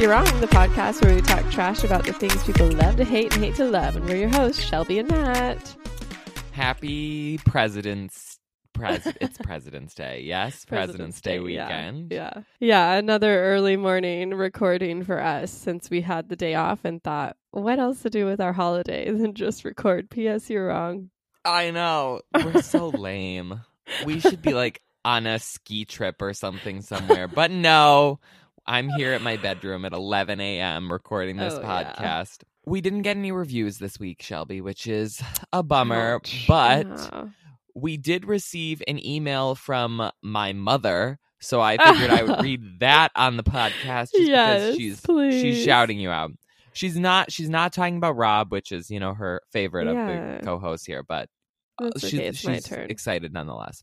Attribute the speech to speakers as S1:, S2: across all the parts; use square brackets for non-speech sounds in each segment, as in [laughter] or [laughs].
S1: You're Wrong, the podcast where we talk trash about the things people love to hate and hate to love. And we're your hosts, Shelby and Matt.
S2: Happy President's Pres- it's [laughs] President's Day. Yes, President's, Day,
S1: yeah.
S2: weekend.
S1: Yeah. Yeah. Another early morning recording for us since we had the day off and thought, what else to do with our holiday than just record P.S. You're Wrong?
S2: I know. We're so [laughs] lame. We should be like on a ski trip or something somewhere. But no, I'm here at my bedroom at 11 a.m. recording this
S1: Oh, yeah.
S2: podcast. We didn't get any reviews this week, Shelby, which is a bummer.
S1: Ouch.
S2: But
S1: Yeah.
S2: we did receive an email from my mother. So I [laughs] figured I would read that on the podcast just
S1: Yes,
S2: because she's
S1: please.
S2: she's shouting you out. She's not she's not talking about Rob, which is, you know, her favorite of the co-hosts here, but uh,
S1: That's
S2: she's,
S1: okay.
S2: She's excited nonetheless.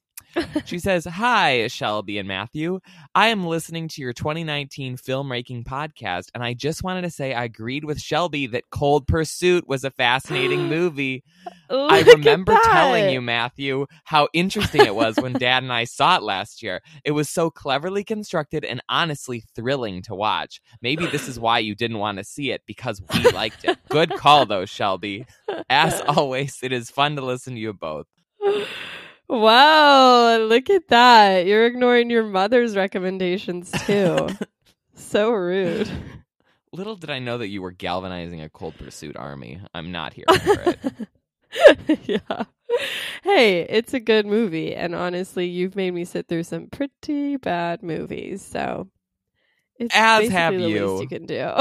S2: She says, Hi, Shelby and Matthew. I am listening to your 2019 film filmmaking podcast, and I just wanted to say I agreed with Shelby that Cold Pursuit was a fascinating [gasps] movie. I
S1: Look at
S2: remember telling you, Matthew, how interesting it was when Dad and I saw it last year. It was so cleverly constructed and honestly thrilling to watch. Maybe this is why you didn't want to see it because we liked it. Good call, though, Shelby. As [laughs] always, it is fun to listen to you both. [laughs]
S1: Wow, look at that. You're ignoring your mother's recommendations too. [laughs] so rude.
S2: Little did I know that you were galvanizing a Cold Pursuit army. I'm not here for it. [laughs]
S1: yeah. Hey, it's a good movie and honestly, you've made me sit through some pretty bad movies. So it's
S2: As have
S1: the
S2: you.
S1: least you can do.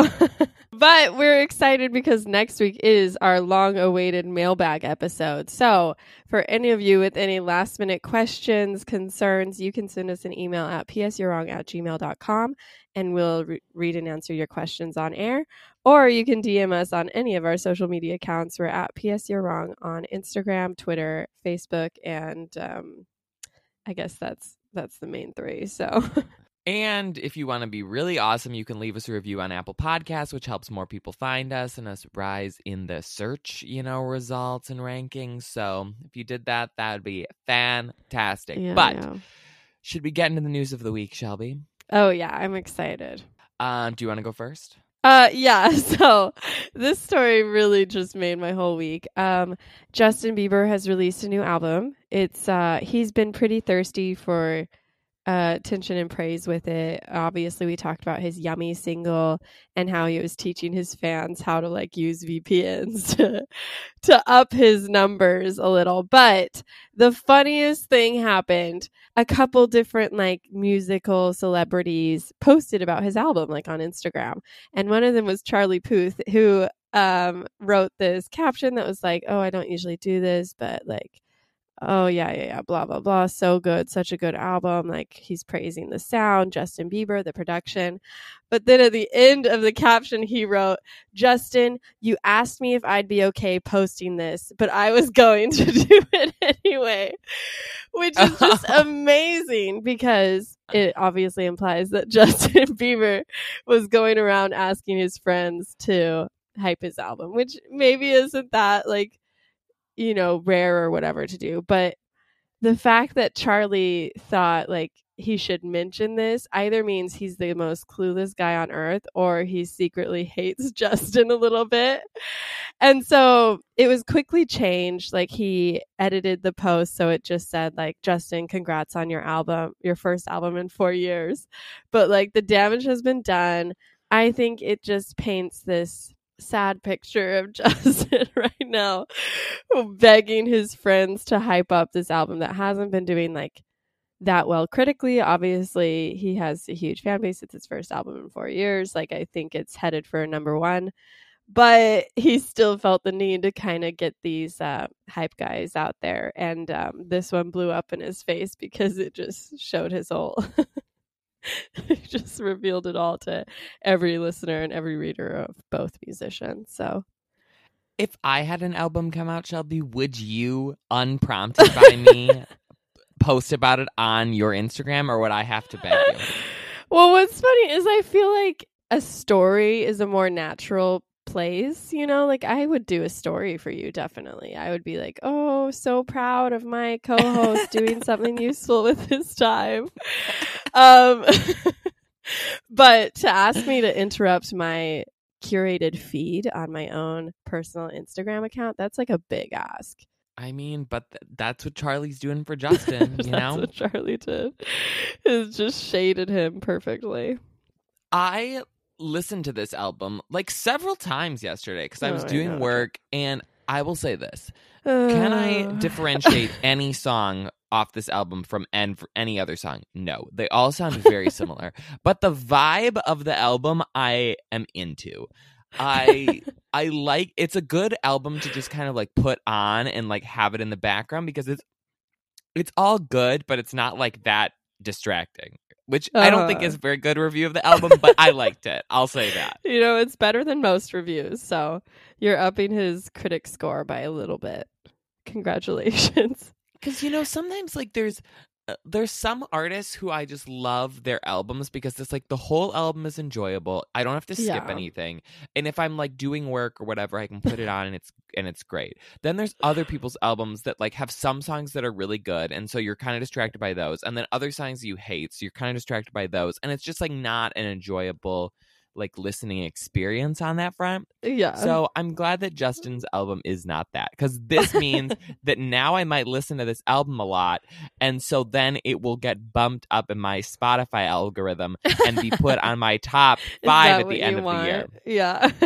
S1: [laughs] but we're excited because next week is our long awaited mailbag episode. So, for any of you with any last minute questions, concerns, you can send us an email at psyourwrong at gmail.com and we'll re- read and answer your questions on air. Or you can DM us on any of our social media accounts. We're at PS on Instagram, Twitter, Facebook, and um, I guess that's that's the main three. So [laughs]
S2: And if you want to be really awesome, you can leave us a review on Apple Podcasts, which helps more people find us and us rise in the search, you know, results and rankings. So if you did that, that would be fantastic.
S1: yeah,
S2: but
S1: yeah.
S2: should we get into the news of the week, Shelby?
S1: oh yeah, I'm excited.
S2: Um, do you want to go first?
S1: Uh yeah, [laughs] so this story really just made my whole week. Um Justin Bieber has released a new album. It's uh he's been pretty thirsty for uh attention and praise with it. Obviously, we talked about his yummy single and how he was teaching his fans how to like use VPNs [laughs] to to up his numbers a little. But the funniest thing happened. A couple different like musical celebrities posted about his album like on Instagram and one of them was Charlie Puth, who um, wrote this caption that was like, "Oh, I don't usually do this, but like, oh yeah, yeah, yeah, blah blah blah, so good, such a good album." Like he's praising the sound, Justin Bieber, the production, but then at the end of the caption, he wrote, "Justin, you asked me if I'd be okay posting this, but I was [laughs] going to do it anyway," which is just [laughs] amazing because it obviously implies that [laughs] Justin Bieber was going around asking his friends to hype his album, which maybe isn't that like, you know, rare or whatever to do. But the fact that Charlie thought like he should mention this either means he's the most clueless guy on earth or he secretly [laughs] hates Justin a little bit. And so it was quickly changed. Like he edited the post so it just said like Justin, congrats on your album, your first album in 4 years. But like the damage has been done. I think it just paints this sad picture of [laughs] Justin right now begging his friends to hype up this album that hasn't been doing like that well critically. Obviously, he has a huge fan base. It's his first album in four years. Like, I think it's headed for a number one. But he still felt the need to kind of get these uh, hype guys out there. And um, this one blew up in his face because it just showed his whole. [laughs] [laughs] just revealed it all to every listener and every reader of both musicians. So
S2: If I had an album come out, Shelby, would you, unprompted by me, [laughs] post about it on your Instagram, or would I have to beg you? [laughs]
S1: well, what's funny is I feel like a story is a more natural place, you know? Like I would do a story for you definitely. I would be like, "Oh, so proud of my co-host doing [laughs] something useful with his time." Um [laughs] but to ask me to interrupt my curated feed on my own personal Instagram account, that's like a big ask.
S2: I mean, but th- that's what Charlie's doing for [laughs] Justin, you
S1: that's
S2: know?
S1: what Charlie did. Is just shaded him perfectly.
S2: I listened to this album like several times yesterday because I
S1: Oh,
S2: was
S1: I
S2: doing
S1: know.
S2: work, and I will say this: Can I
S1: Uh,
S2: differentiate [laughs] any song off this album from any other song? No, they all sound very similar. But the vibe of the album, I am into. I I like. It's a good album to just kind of like put on and like have it in the background because it's it's all good, but it's not like that distracting. Which I don't think
S1: Uh.
S2: is a very good review of the album, but I liked it. I'll say that. [laughs]
S1: You know, it's better than most reviews. So you're upping his critic score by a little bit. Congratulations. [laughs]
S2: because you know sometimes like there's uh, Uh, there's some artists who I just love their albums because it's like the whole album is enjoyable. I don't have to skip
S1: Yeah.
S2: anything, and if I'm like doing work or whatever, I can put it [laughs] on and it's and it's great. Then there's other people's albums that like have some songs that are really good, and so you're kind of distracted by those, and then other songs you hate, so you're kind of distracted by those, and it's just like not an enjoyable like listening experience on that front.
S1: Yeah.
S2: So I'm glad that Justin's album is not that because this means [laughs] that now I might listen to this album a lot. And so then it will get bumped up in my Spotify algorithm and be put on my top [laughs] five at the end of
S1: want?
S2: the year.
S1: Yeah. [laughs]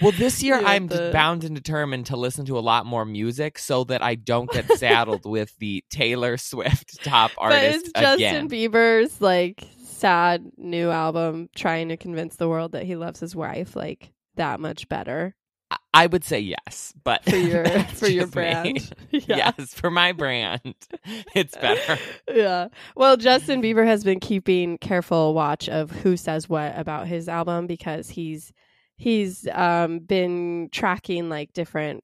S2: Well, this year I'm
S1: the-
S2: bound and determined to listen to a lot more music so that I don't get saddled with the Taylor Swift top
S1: but
S2: artist
S1: is Justin
S2: again.
S1: Bieber's like sad new album trying to convince the world that he loves his wife like that much better
S2: I- I would say yes, but
S1: for your [laughs] for your
S2: just me.
S1: brand? [laughs]
S2: Yes, for my brand, [laughs] it's better.
S1: yeah. Well, Justin Bieber has been keeping careful watch of who says what about his album because he's he's um been tracking like different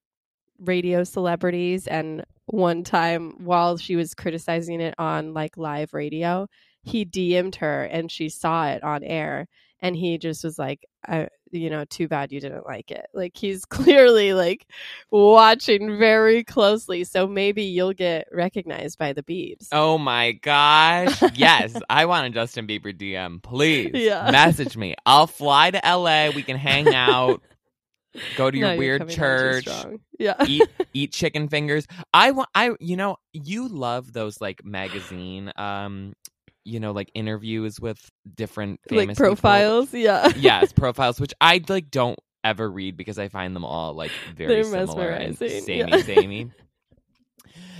S1: radio celebrities and one time while she was criticizing it on like live radio, he DM'd her and she saw it on air and he just was like I, you know, too bad you didn't like it. Like he's [laughs] clearly like watching very closely, so maybe you'll get recognized by the Biebs.
S2: Oh my gosh. Yes. I want a Justin Bieber DM. Please [laughs]
S1: Yeah.
S2: message me. I'll fly to LA. We can hang out, [laughs] go to your
S1: No,
S2: weird
S1: coming on too
S2: church.
S1: Yeah.
S2: eat eat chicken fingers. I want I you know, you love those like magazine um you know like interviews with different famous
S1: like
S2: people.
S1: profiles. Yeah.
S2: yes, [laughs] profiles which I like don't ever read because I find them all like very
S1: They're
S2: similar and
S1: mesmerizing,
S2: samey
S1: yeah.
S2: samey.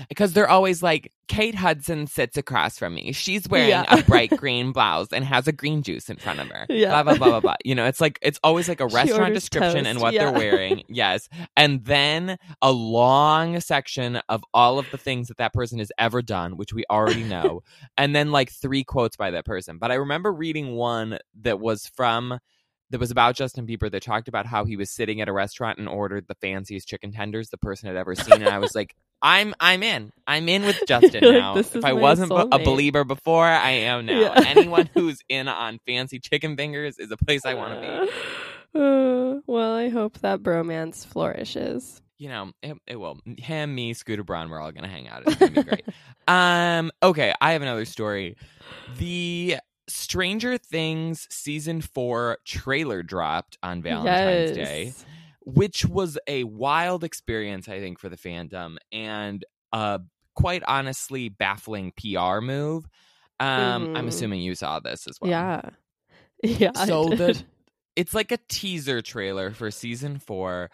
S2: Because they're always like Kate Hudson sits across from me. She's wearing
S1: Yeah.
S2: a [laughs] bright green blouse and has a green juice in front of her.
S1: Yeah.
S2: Blah blah blah blah blah. You know, it's like it's always like a [laughs] restaurant description and what
S1: yeah.
S2: they're [laughs] wearing. Yes, and then a long section of all of the things that that person has ever done, which we already know, and then like three quotes by that person. But I remember reading one that was from that was about Justin Bieber that talked about how he was sitting at a restaurant and ordered the fanciest chicken tenders the person had ever seen, and I was like. I'm I'm in. I'm in with [laughs] Justin
S1: You're like,
S2: now. If I wasn't b- a
S1: soulmate."
S2: believer before, I am [laughs] now.
S1: Yeah.
S2: Anyone who's in on fancy chicken fingers is a place I want to be.
S1: Uh, [sighs] [sighs] well, I hope that bromance flourishes.
S2: you know, it, it will. Him, me, Scooter Braun, we're all gonna hang out. It's gonna be great. [laughs] um, okay, I have another story. The Stranger Things season four trailer dropped on Valentine's
S1: yes.
S2: Day, which was a wild experience, I think, for the fandom, and uh, quite honestly, baffling PR move. Um, I'm
S1: Mhm.
S2: assuming you saw this as well.
S1: Yeah. [laughs] Yeah.
S2: So the it's like a teaser trailer for season four.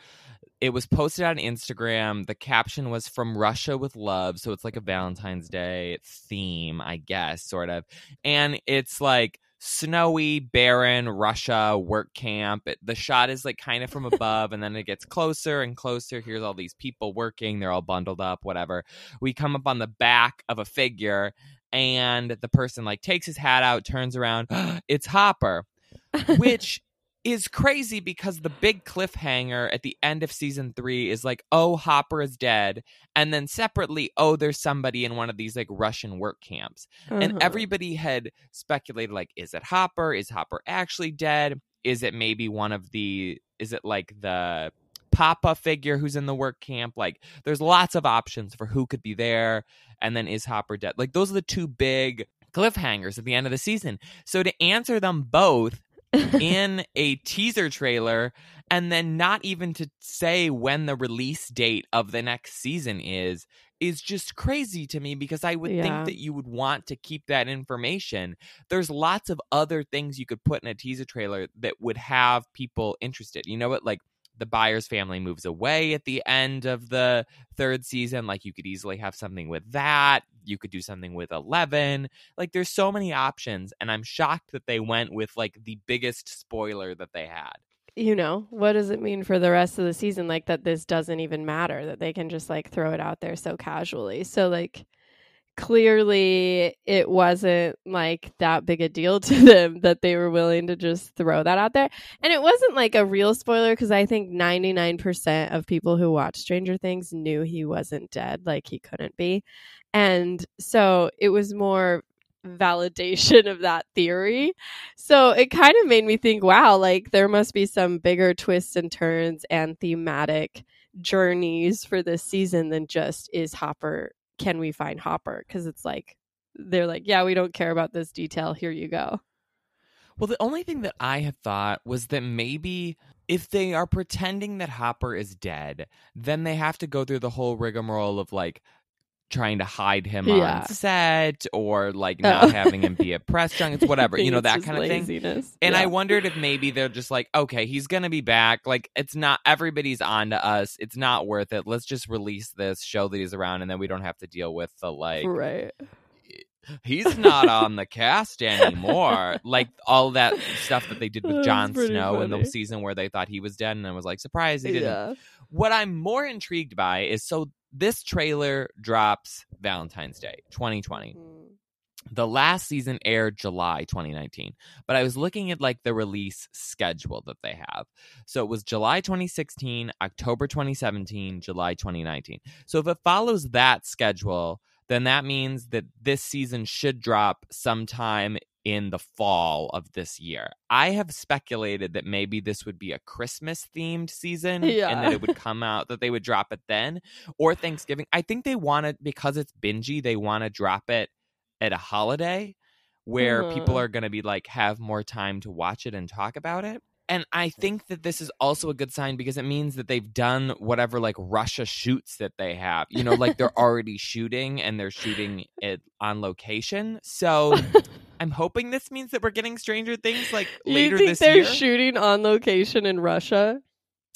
S2: It was posted on Instagram. The caption was from Russia with love, so it's like a Valentine's Day theme, I guess, sort of. And it's like snowy, barren Russia work camp. It, the shot is like kind of from [laughs] above, and then it gets closer and closer. Here's all these people working. They're all bundled up, whatever. We come up on the back of a figure, and the person like takes his hat out, turns around. [gasps] it's Hopper [laughs] which is crazy because the big cliffhanger at the end of season three is like, oh, Hopper is dead. And then separately, oh, there's somebody in one of these like Russian work camps. And
S1: Uh-huh.
S2: everybody had speculated, like, is it Hopper? Is Hopper actually dead? Is it maybe one of the, is it like the Papa figure who's in the work camp? Like, there's lots of options for who could be there. And then is Hopper dead? Like, those are the two big cliffhangers at the end of the season. So to answer them both [laughs] in a teaser trailer and then not even to say when the release date of the next season is is just crazy to me because I would
S1: Yeah.
S2: think that you would want to keep that information. There's lots of other things you could put in a teaser trailer that would have people interested. You know what? Like the Byers family moves away at the end of the third season. Like you could easily have something with that. You could do something with 11. Like there's so many options. And I'm shocked that they went with like the biggest spoiler that they had.
S1: you know, what does it mean for the rest of the season? Like that this doesn't even matter, that they can just like throw it out there so casually. So, like, clearly it wasn't like that big a deal [laughs] to them that they were willing to just throw that out there. And it wasn't like a real spoiler because I think 99% of people who watch Stranger Things knew he wasn't dead, like he couldn't be. And so it was more validation [laughs] of that theory. So it kind of made me think, wow, like there must be some bigger twists and turns and thematic journeys for this season than just is Hopper can we find Hopper? Because it's like they're like, yeah, we don't care about this detail. Here you go.
S2: Well, the only thing that I had thought was that maybe if they are pretending that Hopper is dead, then they have to go through the whole rigmarole of like trying to hide him
S1: Yeah.
S2: on set or like
S1: Oh.
S2: not having him be a press junkets, [laughs] whatever, you know, that kind of thing. And
S1: Yeah.
S2: I wondered if maybe they're just like, okay, he's going to be back. Like, it's not, everybody's on to us. It's not worth it. Let's just release this, show that he's around, and then we don't have to deal with the like,
S1: right.
S2: He's not on the cast anymore. [laughs] like, all that stuff that they did with Jon Snow in the season where they thought he was dead, and I was like, surprised they didn't.
S1: Yeah.
S2: What I'm more intrigued by is so this trailer drops Valentine's Day 2020
S1: Mm.
S2: the last season aired July 2019, but I was looking at like the release schedule that they have. So it was July 2016, October 2017, July 2019. So if it follows that schedule, then that means that this season should drop sometime in the fall of this year. I have speculated that maybe this would be a Christmas themed season and that it would [laughs] come out that they would drop it then or Thanksgiving. I think they want it because it's bingy, they want to drop it at a holiday where people
S1: Uh-huh.
S2: are going to be like have more time to watch it and talk about it. And I think that this is also a good sign because it means that they've done whatever like Russia shoots that they have. You know, like they're [laughs] already shooting and they're shooting it on location. So [laughs] I'm hoping this means that we're getting Stranger Things like later
S1: you think
S2: this
S1: they're
S2: year.
S1: shooting on location in Russia?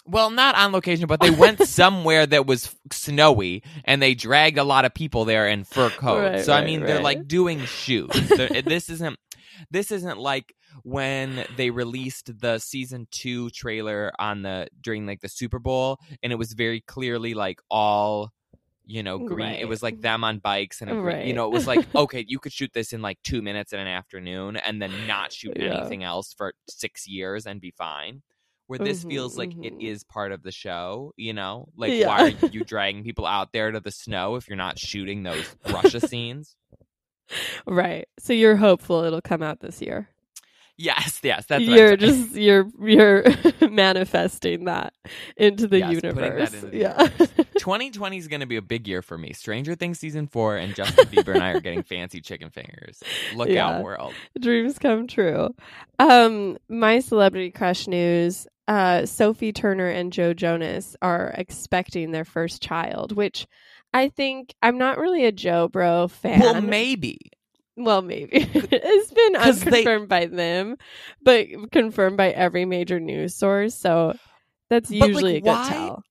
S2: Well, not on location, but they went [laughs] somewhere that was snowy, and they dragged a lot of people there in fur coats.
S1: Right,
S2: so I
S1: right,
S2: mean, they're like doing shoots. Eh, this isn't. This isn't like when they released the season two trailer on the during like the Super Bowl, and it was very clearly like all. You know, green. It was like them on bikes, and a green, you know, it was like [laughs] okay, you could shoot this in like two minutes in an afternoon, and then not shoot
S1: Yeah.
S2: anything else for six years and be fine where this
S1: Mhm,
S2: feels like it
S1: mhm.
S2: is part of the show, you know? Like
S1: Yeah.
S2: why are [laughs] you dragging people out there to the snow if you're not shooting those Russia scenes?
S1: Right. So you're hopeful it'll come out this year.
S2: Yes, yes, that's
S1: you're just you're you're [laughs] manifesting that into the
S2: Yes, putting that
S1: universe.
S2: into the
S1: yeah.
S2: 2020 [laughs] is going to be a big year for me. Stranger Things season 4 and Justin Bieber and I are getting fancy chicken fingers. Look
S1: Yeah.
S2: out world.
S1: Dreams come true. Um, my celebrity crush news: uh, Sophie Turner and Joe Jonas are expecting their first child, which I think I'm not really a Joe Bro fan.
S2: Well, maybe.
S1: Well, maybe [laughs] it's been
S2: 'Cause they-
S1: unconfirmed by them, but confirmed by every major news source. So that's
S2: But, like,
S1: usually a good
S2: why-
S1: tell.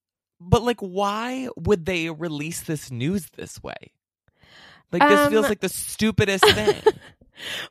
S2: But like why would they release this news this way? Like this
S1: Um,
S2: feels like the stupidest thing. [laughs]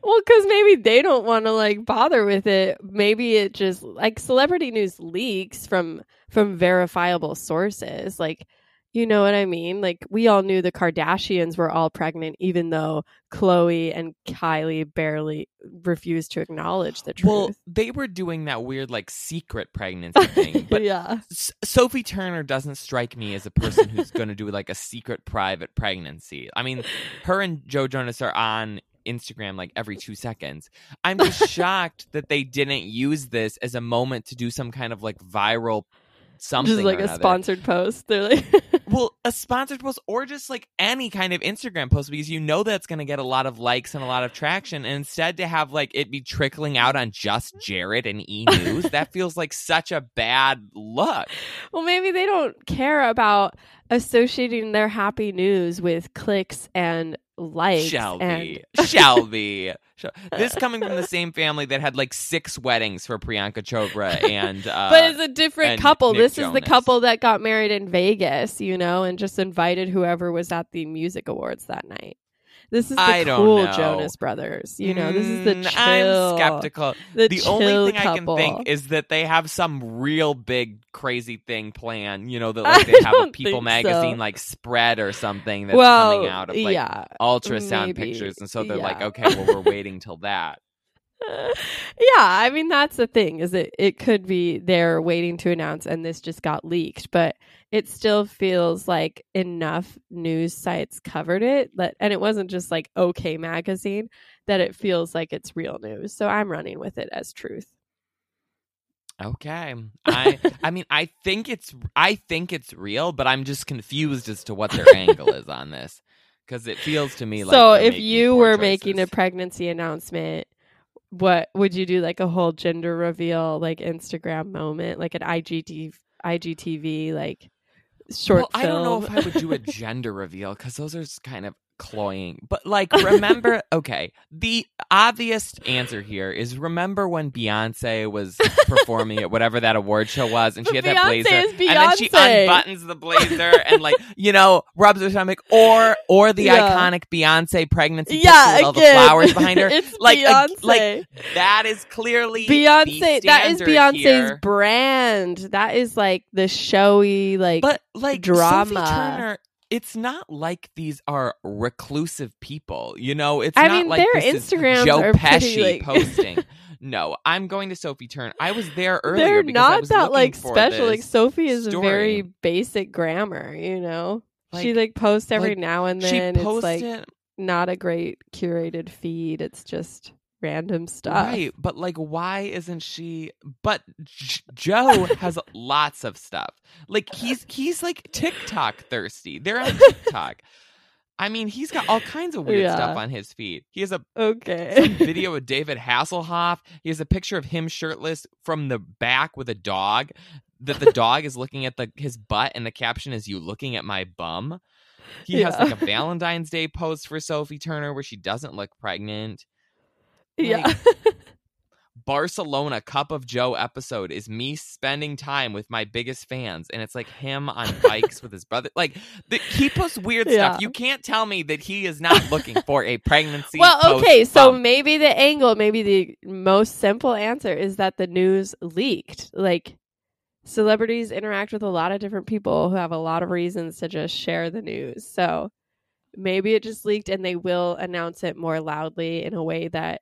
S1: Well, because maybe they don't want to like bother with it. Maybe it just like celebrity news leaks from from verifiable sources. Like, you know what I mean? Like we all knew the Kardashians were all pregnant, even though Khloe and Kylie barely refused to acknowledge the truth.
S2: Well, they were doing that weird like secret pregnancy thing, [laughs] but
S1: yeah,
S2: S- Sophie Turner doesn't strike me as a person who's [laughs] going to do like a secret private pregnancy. I mean, her and Joe Jonas are on Instagram like every 2 seconds. I'm just [laughs] shocked that they didn't use this as a moment to do some kind of like viral something
S1: just like a
S2: another.
S1: sponsored post. They're like, [laughs]
S2: Well, a sponsored post or just like any kind of Instagram post because you know that's going to get a lot of likes and a lot of traction. And instead to have like it be trickling out on just Jared and E News, that [laughs] feels like such a bad look.
S1: Well, maybe they don't care about associating their happy news with clicks and likes.
S2: Shelby,
S1: and
S2: Shelby. [laughs] Shel- This coming from the same family that had like six weddings for Priyanka Chopra and uh,
S1: but it's a different couple.
S2: Nick
S1: This is the couple that got married in Vegas, you know, and just invited whoever was at the music awards that night. This is the
S2: I
S1: cool. Jonas Brothers. You know, this is the
S2: Mm,
S1: chill.
S2: I'm skeptical.
S1: The,
S2: the only thing
S1: couple.
S2: I can think is that they have some real big crazy thing planned. You know that [laughs] like they have a People magazine
S1: so.
S2: like spread or something that's
S1: well,
S2: coming out of like
S1: yeah,
S2: ultrasound
S1: maybe.
S2: pictures, and so they're
S1: Yeah.
S2: like, okay, well we're waiting till that. [laughs]
S1: yeah, I mean that's the thing is it it could be they're waiting to announce and this just got leaked, but it still feels like enough news sites covered it that and it wasn't just like OK magazine that it feels like it's real news. So I'm running with it as truth.
S2: Okay, I I [laughs] mean I think it's I think it's real, but I'm just confused as to what their angle is on this because it feels to me like
S1: so if you were making a pregnancy announcement, what would you do like a whole gender reveal like Instagram moment, like an IGTV IGTV like short
S2: well, I don't know
S1: film?
S2: if I would do a [laughs] gender reveal because those are kind of cloying. But like, remember? [laughs] okay, the obvious answer here is remember when Beyonce was performing at whatever that award show was, and she
S1: But
S2: had that blazer,
S1: is
S2: and then she unbuttons the blazer and like you know rubs her stomach, or or the
S1: Yeah.
S2: iconic Beyonce pregnancy
S1: yeah,
S2: with all the flowers [laughs] behind her.
S1: it's
S2: Like,
S1: Beyonce.
S2: like, That is clearly
S1: Beyonce. That is Beyonce's
S2: here.
S1: brand. That is like the showy, like.
S2: But like
S1: drama.
S2: Sophie Turner, it's not like these are reclusive people. You know, it's
S1: I
S2: not
S1: mean,
S2: like
S1: their Instagrams
S2: Joe Pesci
S1: pretty, like- [laughs]
S2: posting. No, I'm going to Sophie Turner. I was there earlier.
S1: they're not
S2: was
S1: that like special. Like Sophie is
S2: story.
S1: very basic grammar. You know, she
S2: Like,
S1: like posts every
S2: like,
S1: now and
S2: she
S1: then. It's like not a great curated feed. It's just random stuff.
S2: right, but like, why isn't she? But J- Joe has [laughs] lots of stuff. Like he's [laughs] he's like TikTok thirsty. They're on [laughs] TikTok. I mean, he's got all kinds of weird
S1: Yeah.
S2: stuff on his feed. He has a
S1: Okay.
S2: video of David Hasselhoff. He has a picture of him shirtless from the back with a dog. That the dog is looking at the his butt, and the caption is "You looking at my bum." He has like a Valentine's Day post for Sophie Turner where she doesn't look pregnant.
S1: Yeah. [laughs]
S2: Barcelona Cup of Joe episode is me spending time with my biggest fans, and it's like him on bikes with his brother. Like the, he posts weird
S1: Yeah.
S2: stuff. You can't tell me that he is not looking [laughs] for a pregnancy.
S1: Well, okay, so
S2: bump.
S1: maybe the angle, maybe the most simple answer is that the news leaked. Like celebrities interact with a lot of different people who have a lot of reasons to just share the news. So maybe it just leaked and they will announce it more loudly in a way that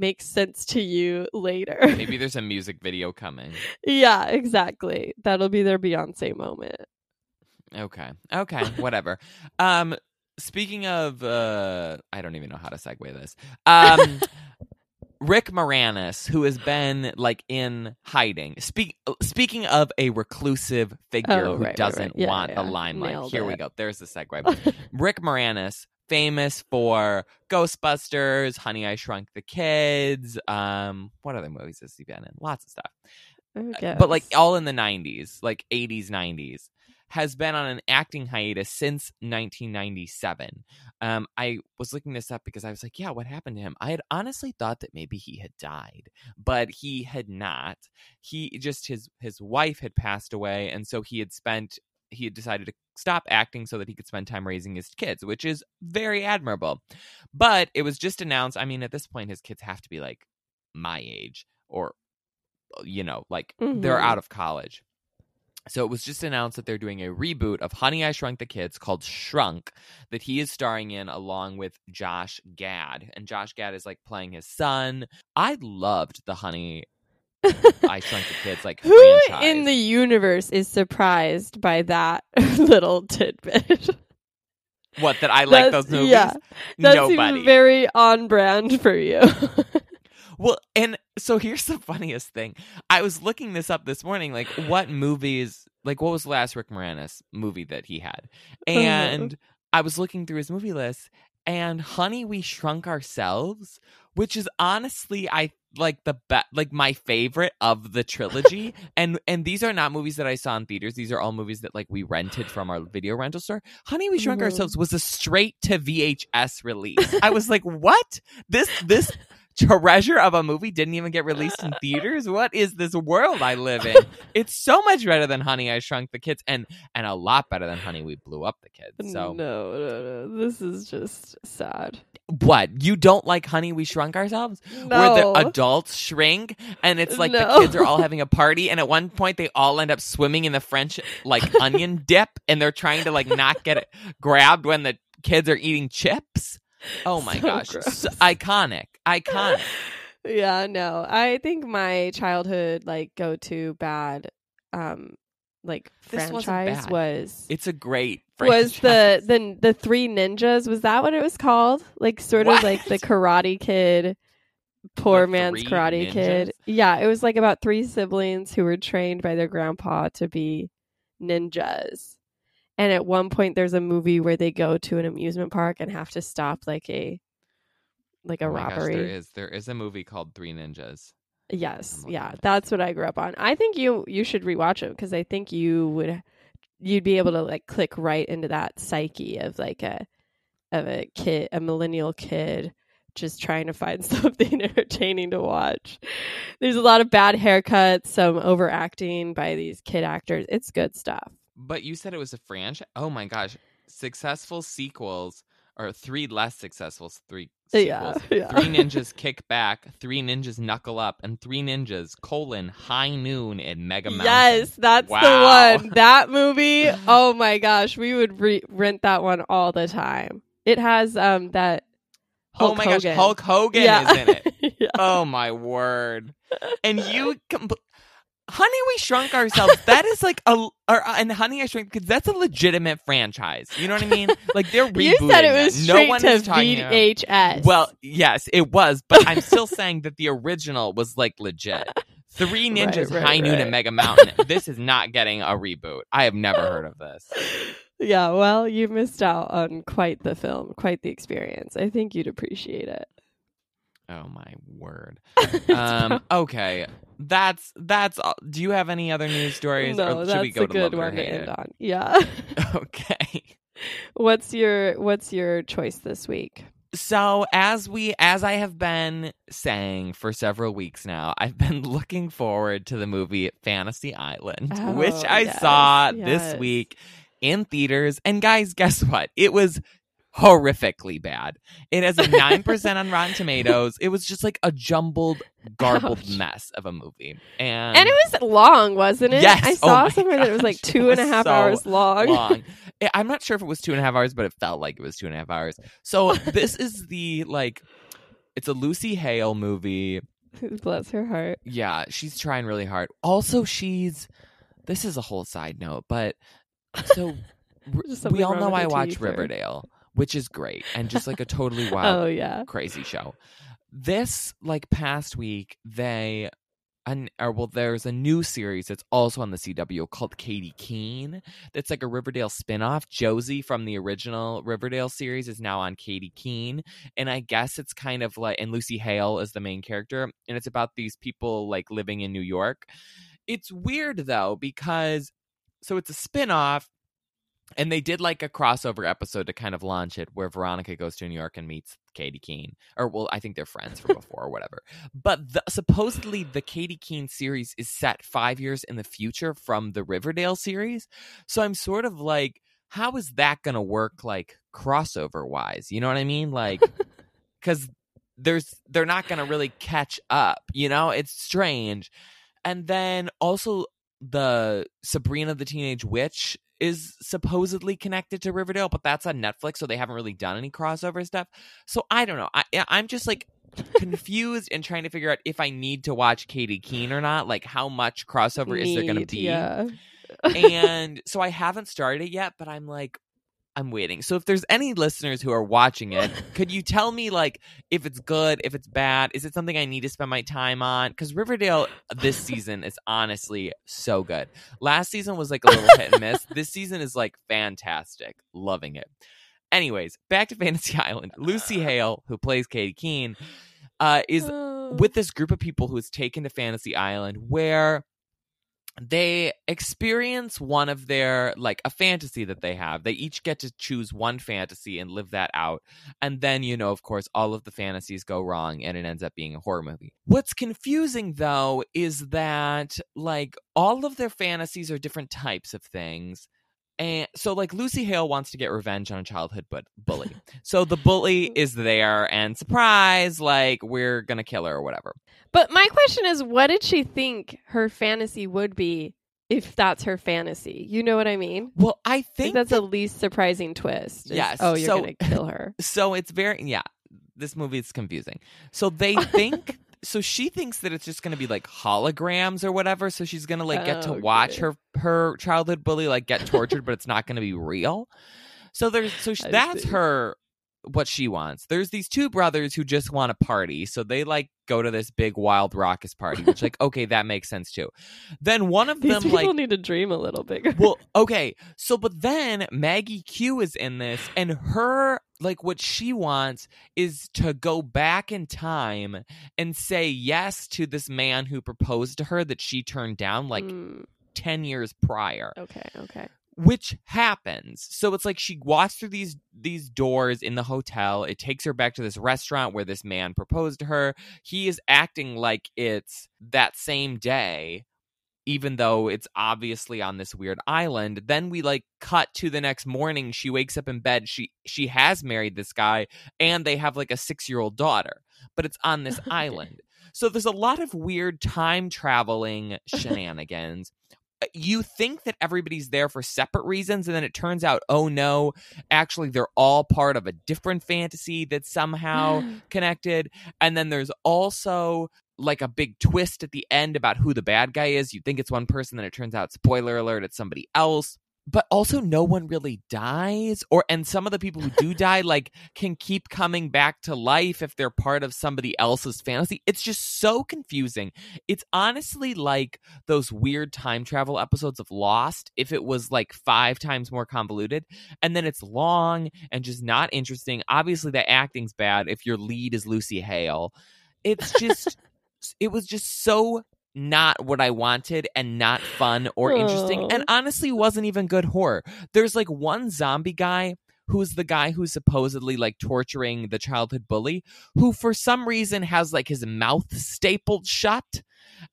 S1: makes sense to you later.
S2: maybe [laughs] there's a music video coming.
S1: yeah, exactly. That'll be their Beyonce moment.
S2: Okay. Okay. Whatever. um, speaking of, uh, I don't even know how to segue this. Um, Rick Moranis, who has been like in hiding. Speak, speaking of a reclusive figure
S1: Oh,
S2: who
S1: right, right,
S2: doesn't
S1: right. Yeah,
S2: want
S1: yeah.
S2: the limelight.
S1: Nailed
S2: Here we go. There's the segue. [laughs] Rick Moranis, famous for Ghostbusters, Honey I Shrunk the Kids. Um, what other movies has he been in? Lots of stuff
S1: I
S2: but like all in the 90s like 80s 90s has been on an acting hiatus since 1997 um i was looking this up because i was like yeah what happened to him i had honestly thought that maybe he had died but he had not he just his his wife had passed away and so he had spent he had decided to stop acting so that he could spend time raising his kids which is very admirable but it was just announced i mean at this point his kids have to be like my age or you know like they're
S1: Mhm.
S2: out of college so it was just announced that they're doing a reboot of Honey I Shrunk the Kids called Shrunk that he is starring in along with Josh Gad. And Josh Gad is like playing his son. I loved the Honey I Shrunk the Kids like
S1: Who
S2: franchise.
S1: in the universe is surprised by that [laughs] little tidbit?
S2: what that I like
S1: That's-
S2: those movies?
S1: Yeah, that
S2: Nobody.
S1: seems very on brand for you. [laughs]
S2: Well, and so here's the funniest thing. I was looking this up this morning, like what movies like what was the last Rick Moranis movie that he had?
S1: Uh-huh.
S2: And I was looking through his movie list and Honey We Shrunk Ourselves, which is honestly I like the best, like my favorite of the trilogy. [laughs] and and these are not movies that I saw in theaters. These are all movies that like we rented from our [sighs] video rental store. Honey We Shrunk
S1: Mhm.
S2: Ourselves was a straight to VHS release. I was like, "What? This this treasure of a movie didn't even get released in [laughs] theaters? What is this world I live in?" It's so much better than Honey I Shrunk the Kids and and a lot better than Honey We Blew Up the Kids. So
S1: no, no, no. This is just sad.
S2: what? You don't like Honey We Shrunk Ourselves?
S1: No.
S2: Where the adults shrink and it's like the kids are all [laughs] having a party and at one point they all end up swimming in the French like onion dip and they're trying to like not get it grabbed when the kids are eating chips. Oh [laughs] my
S1: So
S2: gosh. So- iconic. Iconic. [laughs]
S1: yeah, no. I think my childhood like go to bad um like
S2: This
S1: franchise was
S2: It's a great
S1: was the the the three ninjas was that what it was called like sort of like the karate kid poor
S2: The
S1: man's karate kid yeah it was like about three siblings who were trained by their grandpa to be ninjas and at one point there's a movie where they go to an amusement park and have to stop like a like a
S2: Oh my gosh,
S1: robbery
S2: there is there is a movie called Three Ninjas.
S1: Yes, yeah, that's what I grew up on. I think you you should rewatch it because I think you would you'd be able to like click right into that psyche of like a of a kid, a millennial kid just trying to find [laughs] something entertaining to watch. There's a lot of bad haircuts, some overacting by these kid actors. It's good stuff.
S2: But you said it was a franchise. Oh my gosh. Successful sequels or three less successful three
S1: Yeah,
S2: sequels. [laughs]
S1: yeah.
S2: Three ninjas [laughs] kick back, three ninjas knuckle up, and three ninjas colon high noon in Mega Mountain.
S1: Yes, that's
S2: Wow.
S1: the one. That movie. [laughs] Oh my gosh, we would re- rent that one all the time. It has um that. Hulk
S2: oh my
S1: Hogan.
S2: gosh, Hulk Hogan
S1: yeah.
S2: is in it.
S1: yeah.
S2: Oh my word! And you, Honey, we shrunk ourselves. That is like a, or, uh, and Honey, I Shrunk because that's a legitimate franchise. You know what I mean? Like they're rebooting. [laughs]
S1: You said it
S2: that.
S1: was
S2: no one
S1: to
S2: is talking about-
S1: VHS.
S2: Well, yes, it was, but I'm still [laughs] saying that the original was like legit. Three Ninjas
S1: right,
S2: High Noon
S1: right.
S2: and Mega [laughs] Mountain. this is not getting a reboot. I have never heard of this.
S1: yeah. Well, you missed out on quite the film, quite the experience. I think you'd appreciate it.
S2: Oh my word. [laughs] Um, okay, that's that's. all. Do you have any other news stories,
S1: no,
S2: or should
S1: that's
S2: we go
S1: a
S2: to
S1: good one to end on. Yeah. [laughs] [laughs]
S2: Okay.
S1: what's your What's your choice this week?
S2: So as we as I have been saying for several weeks now, I've been looking forward to the movie Fantasy Island,
S1: Oh,
S2: which I
S1: yes,
S2: saw
S1: yes.
S2: this week in theaters. And guys, guess what? It was horrifically bad. It has a [laughs] 9% on Rotten Tomatoes. It was just like a jumbled, garbled
S1: Ouch.
S2: mess of a movie. And,
S1: And it was long, wasn't it?
S2: Yes.
S1: I
S2: Oh
S1: saw
S2: my
S1: somewhere that it was like
S2: gosh.
S1: Two and a half
S2: so
S1: hours long.
S2: long. [laughs] I'm not sure if it was two and a half hours, but it felt like it was two and a half hours. So [laughs] this is the like, it's a Lucy Hale movie.
S1: Bless her heart.
S2: Yeah, she's trying really hard. Also, she's. This is a whole side note, but so we all know I watch Riverdale, which is great and just like a totally [laughs] oh, wild
S1: Oh yeah.
S2: crazy show. This like past week, they and or well, there's a new series that's also on the CW called Katy Keene. That's like a Riverdale spinoff. Josie from the original Riverdale series is now on Katy Keene, and I guess it's kind of like and Lucy Hale is the main character, and it's about these people like living in New York. It's weird though because so it's a spinoff and they did like a crossover episode to kind of launch it where Veronica goes to New York and meets Katy Keene. Or, well, I think they're friends from [laughs] before or whatever. But the, supposedly the Katy Keene series is set five years in the future from the Riverdale series. So I'm sort of like, how is that going to work like crossover wise? You know what I mean? Like, [laughs] because there's they're not going to really catch up. You know, it's strange. And then also the Sabrina the Teenage Witch is supposedly connected to Riverdale, but that's on Netflix, so they haven't really done any crossover stuff. So I don't know. I I'm just like confused and trying to figure out if I need to watch Katy Keene or not. Like how much crossover is there going to be?
S1: Yeah.
S2: and [laughs] so I haven't started it yet, but I'm like, I'm waiting. So if there's any listeners who are watching it, [laughs] could you tell me like if it's good, if it's bad, is it something I need to spend my time on? Because Riverdale this season is honestly so good. Last season was like a little hit and miss. [laughs] This season is like fantastic. Loving it. Anyways, back to [laughs] Fantasy Island. Lucy Hale, who plays Katy Keene, uh, is
S1: Oh.
S2: with this group of people who is taken to Fantasy Island where they experience one of their like a fantasy that they have. They each get to choose one fantasy and live that out. And then, you know, of course, all of the fantasies go wrong and it ends up being a horror movie. What's confusing though is that like all of their fantasies are different types of things. And so, like, Lucy Hale wants to get revenge on a childhood but bully. So the bully [laughs] is there, and surprise, like, we're gonna kill her or whatever.
S1: But my question is, what did she think her fantasy would be if that's her fantasy? You know what I mean?
S2: Well, I think
S1: that's
S2: that-
S1: the least surprising twist. is,
S2: Yes,
S1: Oh, you're
S2: so-
S1: gonna kill her. [laughs]
S2: so it's very yeah. This movie is confusing. So they [laughs] think. So she thinks that it's just going to be like holograms or whatever. So she's going to like get to oh, watch
S1: Okay.
S2: her her childhood bully like get tortured, but it's not going to be real. So there's so sh-
S1: I
S2: that's
S1: see.
S2: her what she wants. There's these two brothers who just want to party. So they like go to this big wild raucous party, which like okay, that makes sense too. Then one of
S1: These
S2: them
S1: people
S2: like
S1: need to dream a little bigger.
S2: well, okay. So, but then Maggie Q is in this, and her, like, what she wants is to go back in time and say yes to this man who proposed to her that she turned down like
S1: Mm,
S2: 10 years prior.
S1: Okay, okay.
S2: which happens. So it's like she walks through these these doors in the hotel. It takes her back to this restaurant where this man proposed to her. He is acting like it's that same day even though it's obviously on this weird island then we like cut to the next morning she wakes up in bed she she has married this guy and they have like a 6-year-old daughter but it's on this [laughs] island. So there's a lot of weird time traveling shenanigans. Uh, you think that everybody's there for separate reasons and then it turns out oh no actually they're all part of a different fantasy that's somehow [gasps] connected. And then there's also like a big twist at the end about who the bad guy is. You think it's one person then it turns out spoiler alert it's somebody else. But also no one really dies or and some of the people who do [laughs] die like can keep coming back to life if they're part of somebody else's fantasy. It's just so confusing. It's honestly like those weird time travel episodes of lost if it was like five times more convoluted and then it's long and just not interesting. Obviously the acting's bad if your lead is lucy hale. It's just it was just so not what I wanted and not fun or interesting
S1: Aw.
S2: and honestly wasn't even good horror. There's like one zombie guy who's the guy who's supposedly like torturing the childhood bully who for some reason has like his mouth stapled shut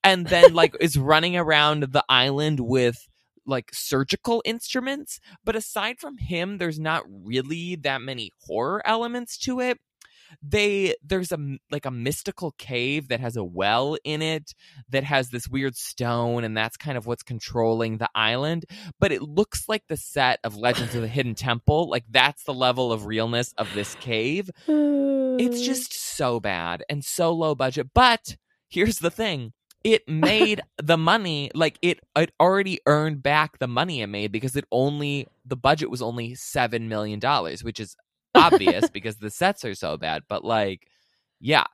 S2: and then like [laughs] is running around the island with like surgical instruments but aside from him there's not really that many horror elements to it they there's a like a mystical cave that has a well in it that has this weird stone and that's kind of what's controlling the island but it looks like the set of legends of the hidden [laughs] temple like that's the level of realness of this cave. It's [sighs] just so bad and so low budget but here's the thing it made [laughs] the money like it it already earned back the money it made because it only the budget was only 7 million dollars which is obvious because the sets are so bad but like yeah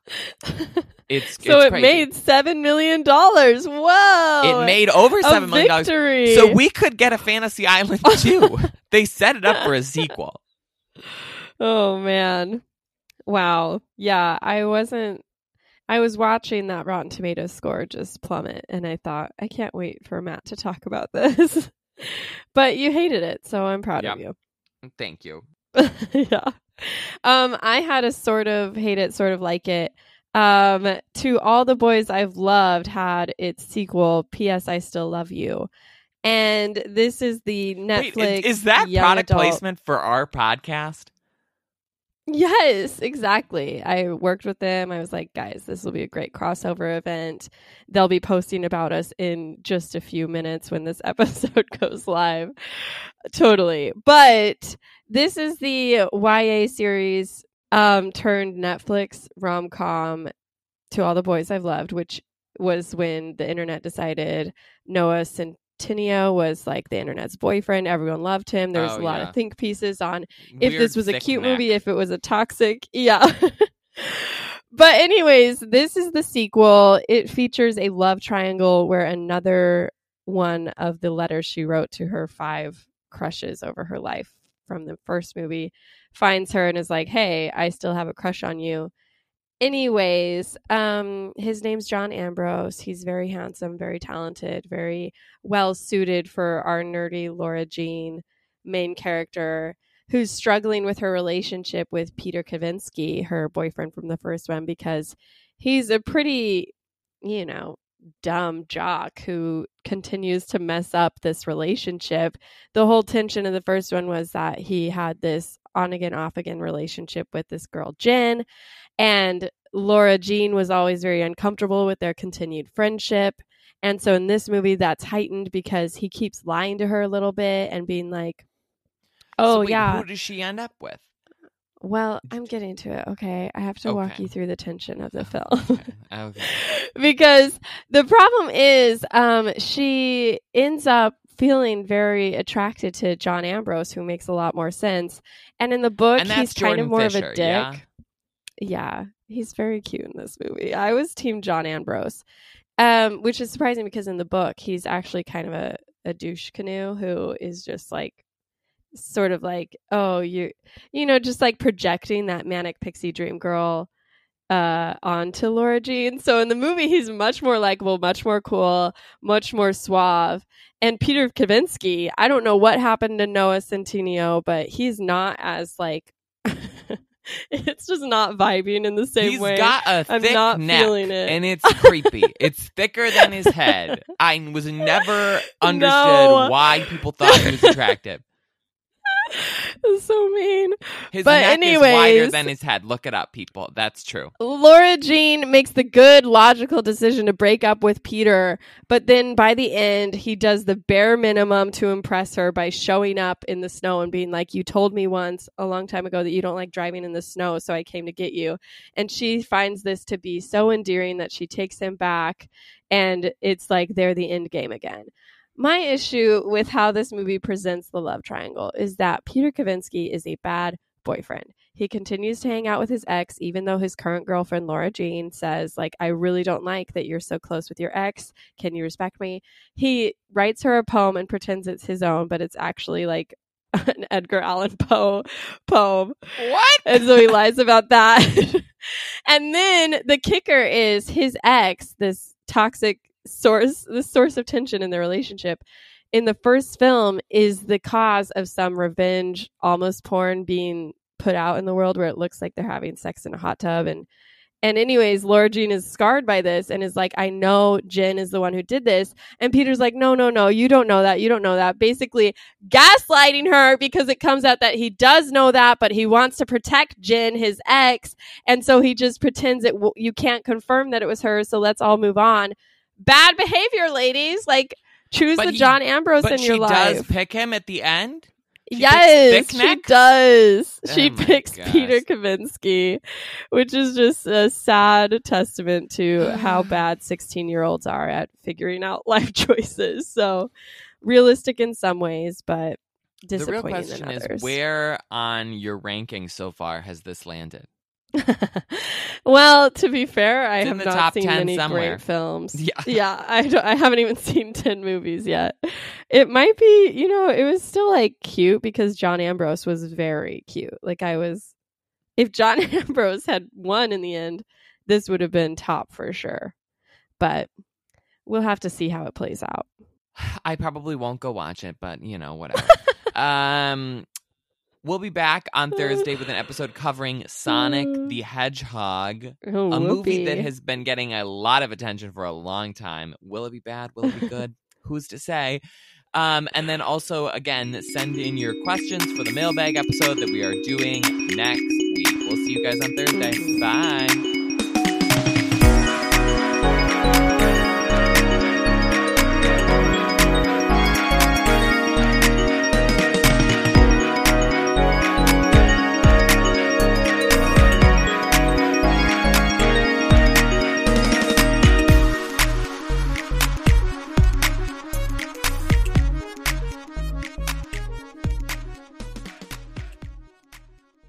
S2: it's
S1: so
S2: it's
S1: it
S2: crazy.
S1: made seven million dollars. Whoa!
S2: it made over 7 million dollars so we could get a fantasy island [laughs] too they set it up for a sequel
S1: Oh man. Wow. Yeah, I wasn't I was watching that Rotten Tomatoes score just plummet and I thought I can't wait for Matt to talk about this. [laughs] but you hated it, so I'm proud of you.
S2: thank you [laughs]
S1: yeah. Um I had a sort of hate it, sort of like it. Um to all the boys I've loved had its sequel PS I Still Love You. And this is the Netflix
S2: Wait, is, that product
S1: adult-
S2: placement for our podcast
S1: Yes, exactly. I worked with them. I was like, guys, this will be a great crossover event. They'll be posting about us in just a few minutes when this [laughs] episode goes live. Totally. But this is the YA series um turned Netflix rom-com to all the boys I've loved, which was when the internet decided Noah Centineo was like the internet's boyfriend. Everyone loved him. There was
S2: Oh,
S1: a lot
S2: yeah.
S1: of think pieces on if this was a cute
S2: neck.
S1: movie, if it was a toxic, yeah. [laughs] but anyways, this is the sequel. It features a love triangle where another one of the letters she wrote to her five crushes over her life from the first movie finds her and is like, "Hey, I still have a crush on you." Anyways, um his name's John Ambrose. He's very handsome, very talented, very well suited for our nerdy Lara Jean main character who's struggling with her relationship with Peter Kavinsky, her boyfriend from the first one, because he's a pretty, you know, dumb jock who continues to mess up this relationship. The whole tension of the first one was that he had this on again, off again relationship with this girl, Jen, and Lara Jean was always very uncomfortable with their continued friendship. And so in this movie, that's heightened because he keeps lying to her a little bit and being like,
S2: So
S1: Oh
S2: wait,
S1: yeah.
S2: Who does she end up with?
S1: Well, I'm getting to it. Okay, I have to walk you through the tension of the film
S2: Okay. okay. [laughs]
S1: because the problem is, um, she ends up feeling very attracted to John Ambrose, who makes a lot more sense. And in the book, he's
S2: that's
S1: kind of more of a dick.
S2: yeah?
S1: Yeah, he's very cute in this movie. I was Team John Ambrose, um, which is surprising because in the book he's actually kind of a, a douche canoe who is just like sort of like oh you you know just like projecting that manic pixie dream girl uh onto Lara Jean. So in the movie he's much more likable, much more cool, much more suave. And Peter Kavinsky, I don't know what happened to Noah Centineo, but he's not as like [laughs] it's just not vibing in the same
S2: He's
S1: way.
S2: got a
S1: I'm
S2: thick
S1: not
S2: neck,
S1: feeling it.
S2: and it's [laughs] creepy. it's thicker than his head. I was never understood
S1: No.
S2: why people thought he was attractive. [laughs]
S1: So mean.
S2: His
S1: But
S2: neck is wider than his head. Look it up, people. That's true.
S1: Lara Jean makes the good logical decision to break up with Peter, but then by the end, he does the bare minimum to impress her by showing up in the snow and being like, You told me once a long time ago that you don't like driving in the snow, so I came to get you. And she finds this to be so endearing that she takes him back, and it's like they're the end game again. My issue with how this movie presents the love triangle is that Peter Kavinsky is a bad boyfriend. He continues to hang out with his ex, even though his current girlfriend, Lara Jean, says, like, I really don't like that you're so close with your ex. Can you respect me? He writes her a poem and pretends it's his own, but it's actually like [laughs] an Edgar Allan Poe poem.
S2: What?
S1: And so he lies about that. [laughs] and then the kicker is his ex, this toxic source, this source of tension in the relationship, in the first film is the cause of some revenge, almost porn being put out in the world where it looks like they're having sex in a hot tub and and anyways, Lara Jean is scarred by this and is like, I know Jen is the one who did this. And Peter's like, no, no, no, you don't know that. You don't know that. Basically gaslighting her because it comes out that he does know that, but he wants to protect Jen, his ex. And so he just pretends it, w- you can't confirm that it was her. So let's all move on. Bad behavior, ladies. Like, choose
S2: But
S1: the
S2: he-
S1: John Ambrose in your life.
S2: does pick him at the end. She
S1: yes, she does.
S2: Oh
S1: she picks
S2: gosh.
S1: Peter Kavinsky, which is just a sad testament to how [sighs] bad 16 year olds are at figuring out [laughs] life choices. So realistic in some ways, but
S2: The real question
S1: in
S2: is where on your ranking so far has this landed? [laughs]
S1: well, to be fair, I
S2: It's
S1: have not seen
S2: 10
S1: many
S2: somewhere.
S1: great films.
S2: Yeah. [laughs]
S1: yeah, I don't, I haven't even [laughs] seen 10 movies yet. It might be, you know, it was still like cute because John Ambrose was very cute. Like I was if John Ambrose had won in the end, this would have been top for sure. But we'll have to see how it plays out. [sighs]
S2: I probably won't go watch it, but you know, whatever. um, we'll be back on [laughs] Thursday with an episode covering Sonic the Hedgehog,
S1: Oh,
S2: a movie that has been getting a lot of attention for a long time. Will it be bad? Will it be good? [laughs] Who's to say? Um, and then also, again, send in your questions for the mailbag episode that we are doing next week. We'll see you guys on Thursday.
S1: Mhm.
S2: Bye.